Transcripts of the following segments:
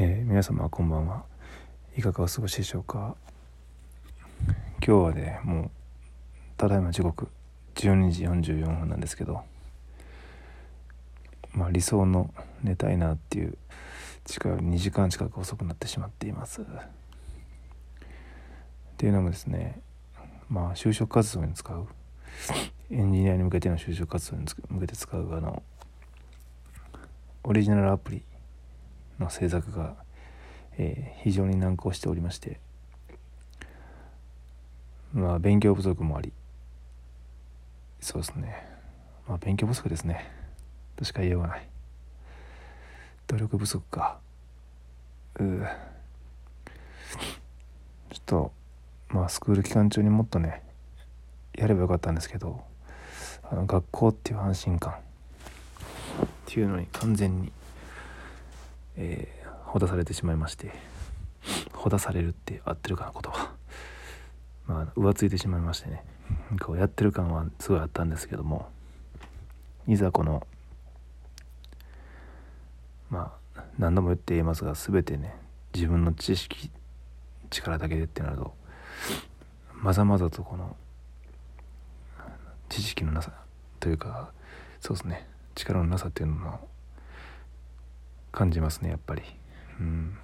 えー、皆様こんばんは。いかがお過ごしでしょうか。今日はねもうただいま時刻12時44分なんですけどまあ理想の寝たいなっていう近い2時間近く遅くなってしまっています。っていうのもですねまあ就職活動に使うエンジニアに向けての就職活動に向けて使うあのオリジナルアプリの制作が、えー、非常に難航しておりましてまあ勉強不足もありそうですね。まあ勉強不足ですね。としか言いようがない。努力不足か。うちょっとまあスクール期間中にもっとねやればよかったんですけどあの学校っていう安心感っていうのに完全にえー、ほだされてしまいましてほだされるって合ってるかな言葉まあ浮ついてしまいましてね。こうやってる感はすごいあったんですけども。いざこのまあ何度も言って言いますが全てね自分の知識力だけでってなるとまざまざとこの知識のなさというかそうですね力のなさっていうのも感じますねやっぱり。うん。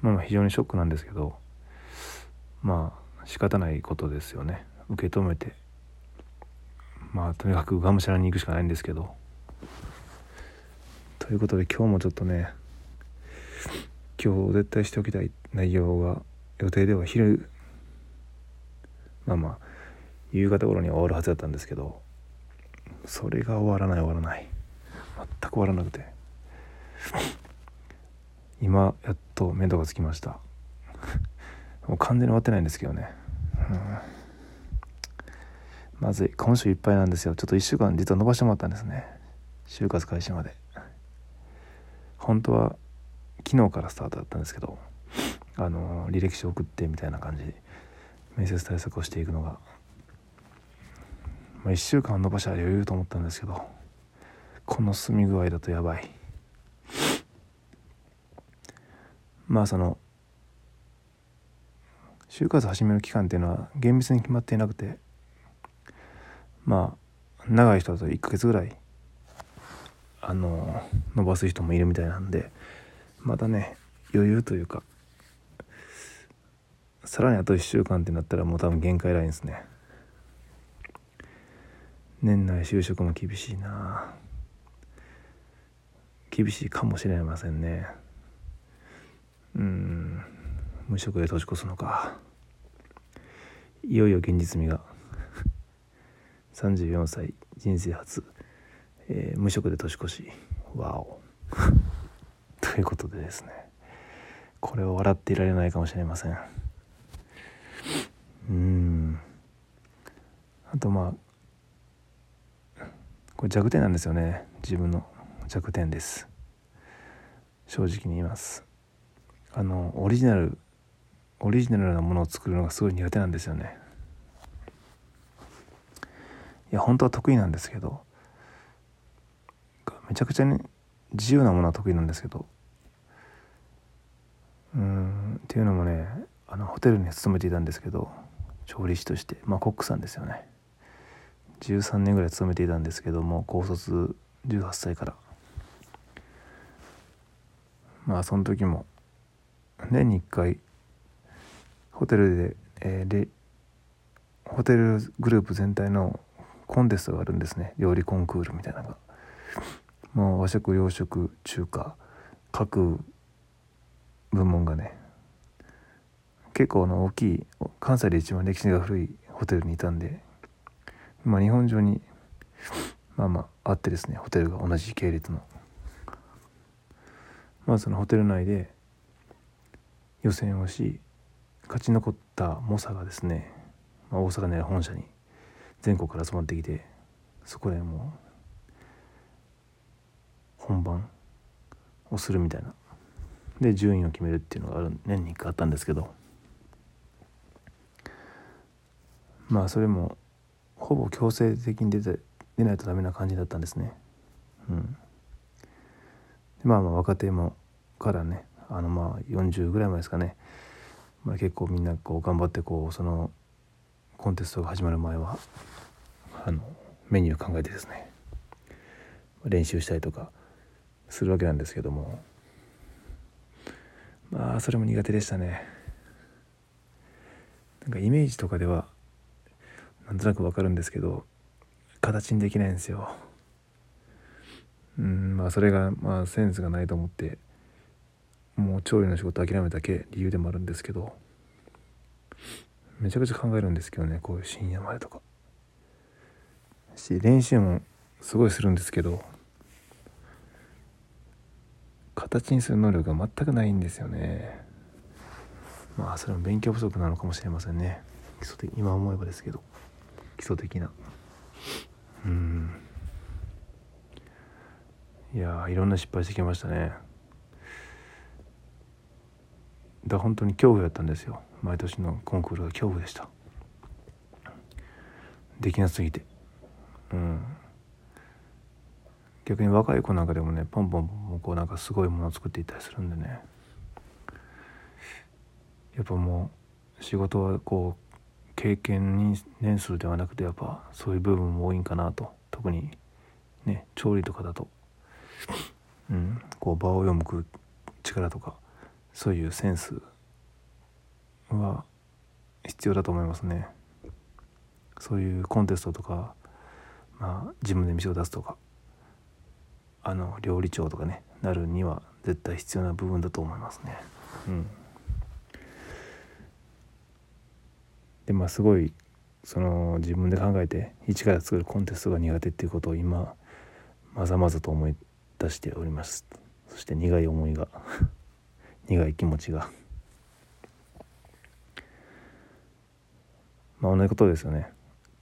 まあ非常にショックなんですけどまあ仕方ないことですよね。受け止めて。まあとにかくがむしゃらに行くしかないんですけど。ということで今日もちょっとね今日絶対しておきたい内容が予定では昼まあまあ夕方頃には終わるはずだったんですけどそれが終わらない終わらない。全く終わらなくて。今やっと面倒がつきました。もう完全に終わってないんですけどね、うん、まずい今週いっぱいなんですよ。ちょっと1週間実は伸ばしてもらったんですね。就活開始まで。本当は昨日からスタートだったんですけどあの履歴書送ってみたいな感じ面接対策をしていくのが、まあ、1週間伸ばしたら余裕と思ったんですけどこの進み具合だとやばい。まあその就活始める期間っていうのは厳密に決まっていなくてまあ長い人だと1ヶ月ぐらいあの伸ばす人もいるみたいなんでまたね余裕というかさらにあと1週間ってなったらもう多分限界ラインですね。年内就職も厳しいな。厳しいかもしれませんね。うん。無職で年越すのか。いよいよ現実味が。34歳人生初、えー、無職で年越し。わお。ということでですね。これは笑っていられないかもしれません。うん。あとまあこれ弱点なんですよね。自分の弱点です。正直に言います。あのオリジナルオリジナルなものを作るのがすごい苦手なんですよね。いや本当は得意なんですけどめちゃくちゃに自由なものは得意なんですけどうんっていうのもねあのホテルに勤めていたんですけど調理師としてまあコックさんですよね。13年ぐらい勤めていたんですけども高卒18歳から。まあその時も年に1回ホテルで、えー、でホテルグループ全体のコンテストがあるんですね。料理コンクールみたいなのが。もう和食洋食中華各部門がね。結構の大きい関西で一番歴史が古いホテルにいたんで。まあ日本中にまあまああってですね。ホテルが同じ系列の。まあそのホテル内で予選をし勝ち残った猛者がですね、まあ、大阪にある本社に全国から集まってきてそこでもう本番をするみたいな。で順位を決めるっていうのがある年に1回あったんですけど。まあそれもほぼ強制的に出て出ないとダメな感じだったんですね。うん、まあまあ若手もからねあのまあ40ぐらいまでですかね、まあ、結構みんなこう頑張ってこうそのコンテストが始まる前はあのメニュー考えてですね練習したりとかするわけなんですけども。まあそれも苦手でしたね。なんかイメージとかではなんとなくわかるんですけど形にできないんですよ。うんまあそれがまあセンスがないと思ってもう調理の仕事諦めたけ理由でもあるんですけどめちゃくちゃ考えるんですけどねこういう深夜までとか。し練習もすごいするんですけど形にする能力が全くないんですよね。まあそれも勉強不足なのかもしれませんね。基礎的今思えばですけど。基礎的な。うん。いやいろんな失敗してきましたね。だ本当に恐怖やったんですよ。毎年のコンクールが恐怖でした。できなすぎて。うん。逆に若い子なんかでもねポンポンポンこうなんかすごいものを作っていったりするんでね。やっぱもう仕事はこう経験に年数ではなくてやっぱそういう部分も多いんかなと。特にね調理とかだと、うん、こう場を読む力とか。そういうセンスは必要だと思いますね。そういうコンテストとかまあ自分で店を出すとかあの料理長とかねなるには絶対必要な部分だと思いますね。うん。でまあすごいその自分で考えて一から作るコンテストが苦手っていうことを今まざまざと思い出しております。そして苦い思いが。苦い気持ちが。まあ同じことですよね。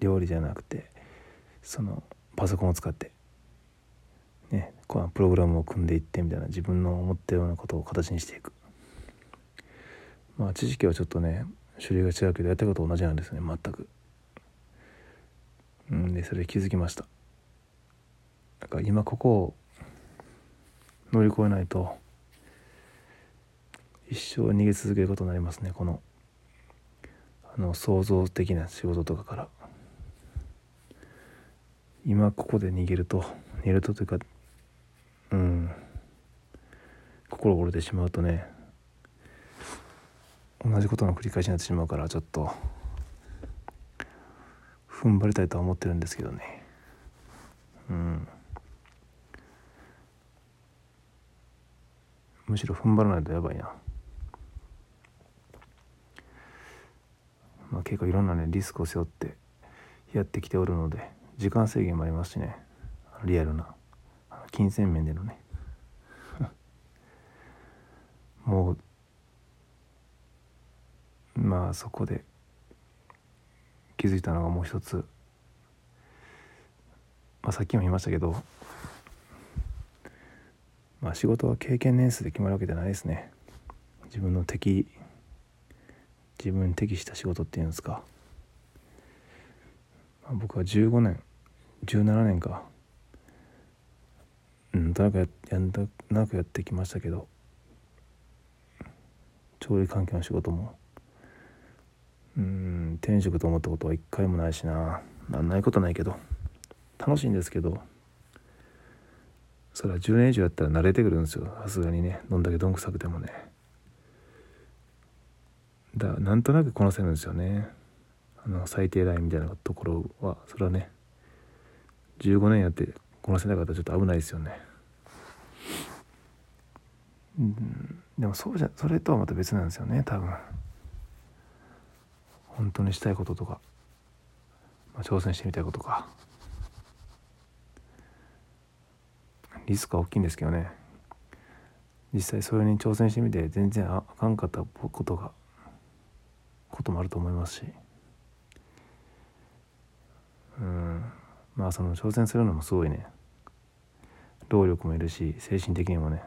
料理じゃなくてそのパソコンを使って。ねこうプログラムを組んでいってみたいな自分の思ったようなことを形にしていく。まあ知識はちょっとね種類が違うけどやったこと同じなんですね全く。うんでそれ気づきました。だから今ここを乗り越えないと一生逃げ続けることになりますねこのあの創造的な仕事とかから。今ここで逃げると逃げるとというかうん。心折れてしまうとね同じことの繰り返しになってしまうからちょっと踏ん張りたいとは思ってるんですけどね。うん。むしろ踏ん張らないとやばいなまあ結構いろんなねリスクを背負ってやってきておるので時間制限もありますしね。リアルな金銭面でのね。もうまあそこで気づいたのがもう一つ、まあ、さっきも言いましたけど、まあ、仕事は経験年数で決まるわけじゃないですね。自分の適自分に適した仕事っていうんですか、まあ、僕は15年17年か。うんとなくややんなくやってきましたけど。調理関係の仕事も。うん転職と思ったことは一回もないしな。あないことないけど。楽しいんですけど。それは10年以上やったら慣れてくるんですよ。さすがにね。どんだけどんくさくてもね。だなんとなくこなせるんですよね。あの最低ラインみたいなところはそれはね15年やってこなせなかったらちょっと危ないですよね。うんでもそうじゃそれとはまた別なんですよね多分。本当にしたいこととか、まあ、挑戦してみたいことか。リスクは大きいんですけどね。実際それに挑戦してみて全然あかんかったことがこともあると思いますし。うん。まあその挑戦するのもすごいね。労力もいるし精神的にもね。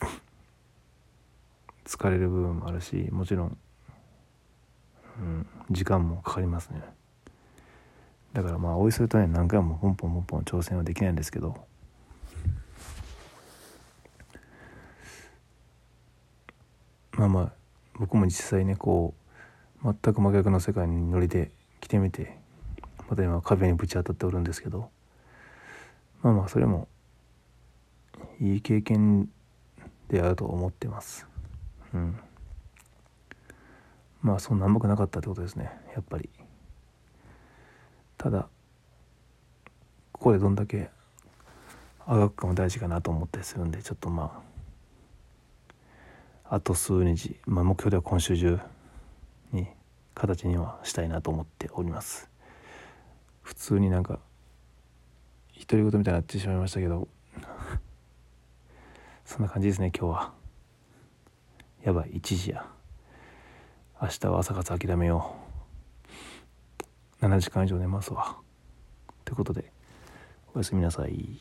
疲れる部分もあるしもちろん。うん、時間もかかりますね。だからまあおいそれとね何回もポンポンポンポン挑戦はできないんですけど。まあまあ僕も実際ねこう全く真逆の世界に乗りで来てみてまた今壁にぶち当たっておるんですけどまあまあそれもいい経験であると思ってます。うん。まあそんな甘くなかったってことですね。やっぱり。ただここでどんだけあがくかも大事かなと思ったりするんでちょっとまああと数日、まあ、目標では今週中形にはしたいなと思っております。普通になんか独り言みたいになってしまいましたけど。そんな感じですね今日は。やばい1時や。明日は朝活諦めよう。7時間以上寝ますわ。ということでおやすみなさい。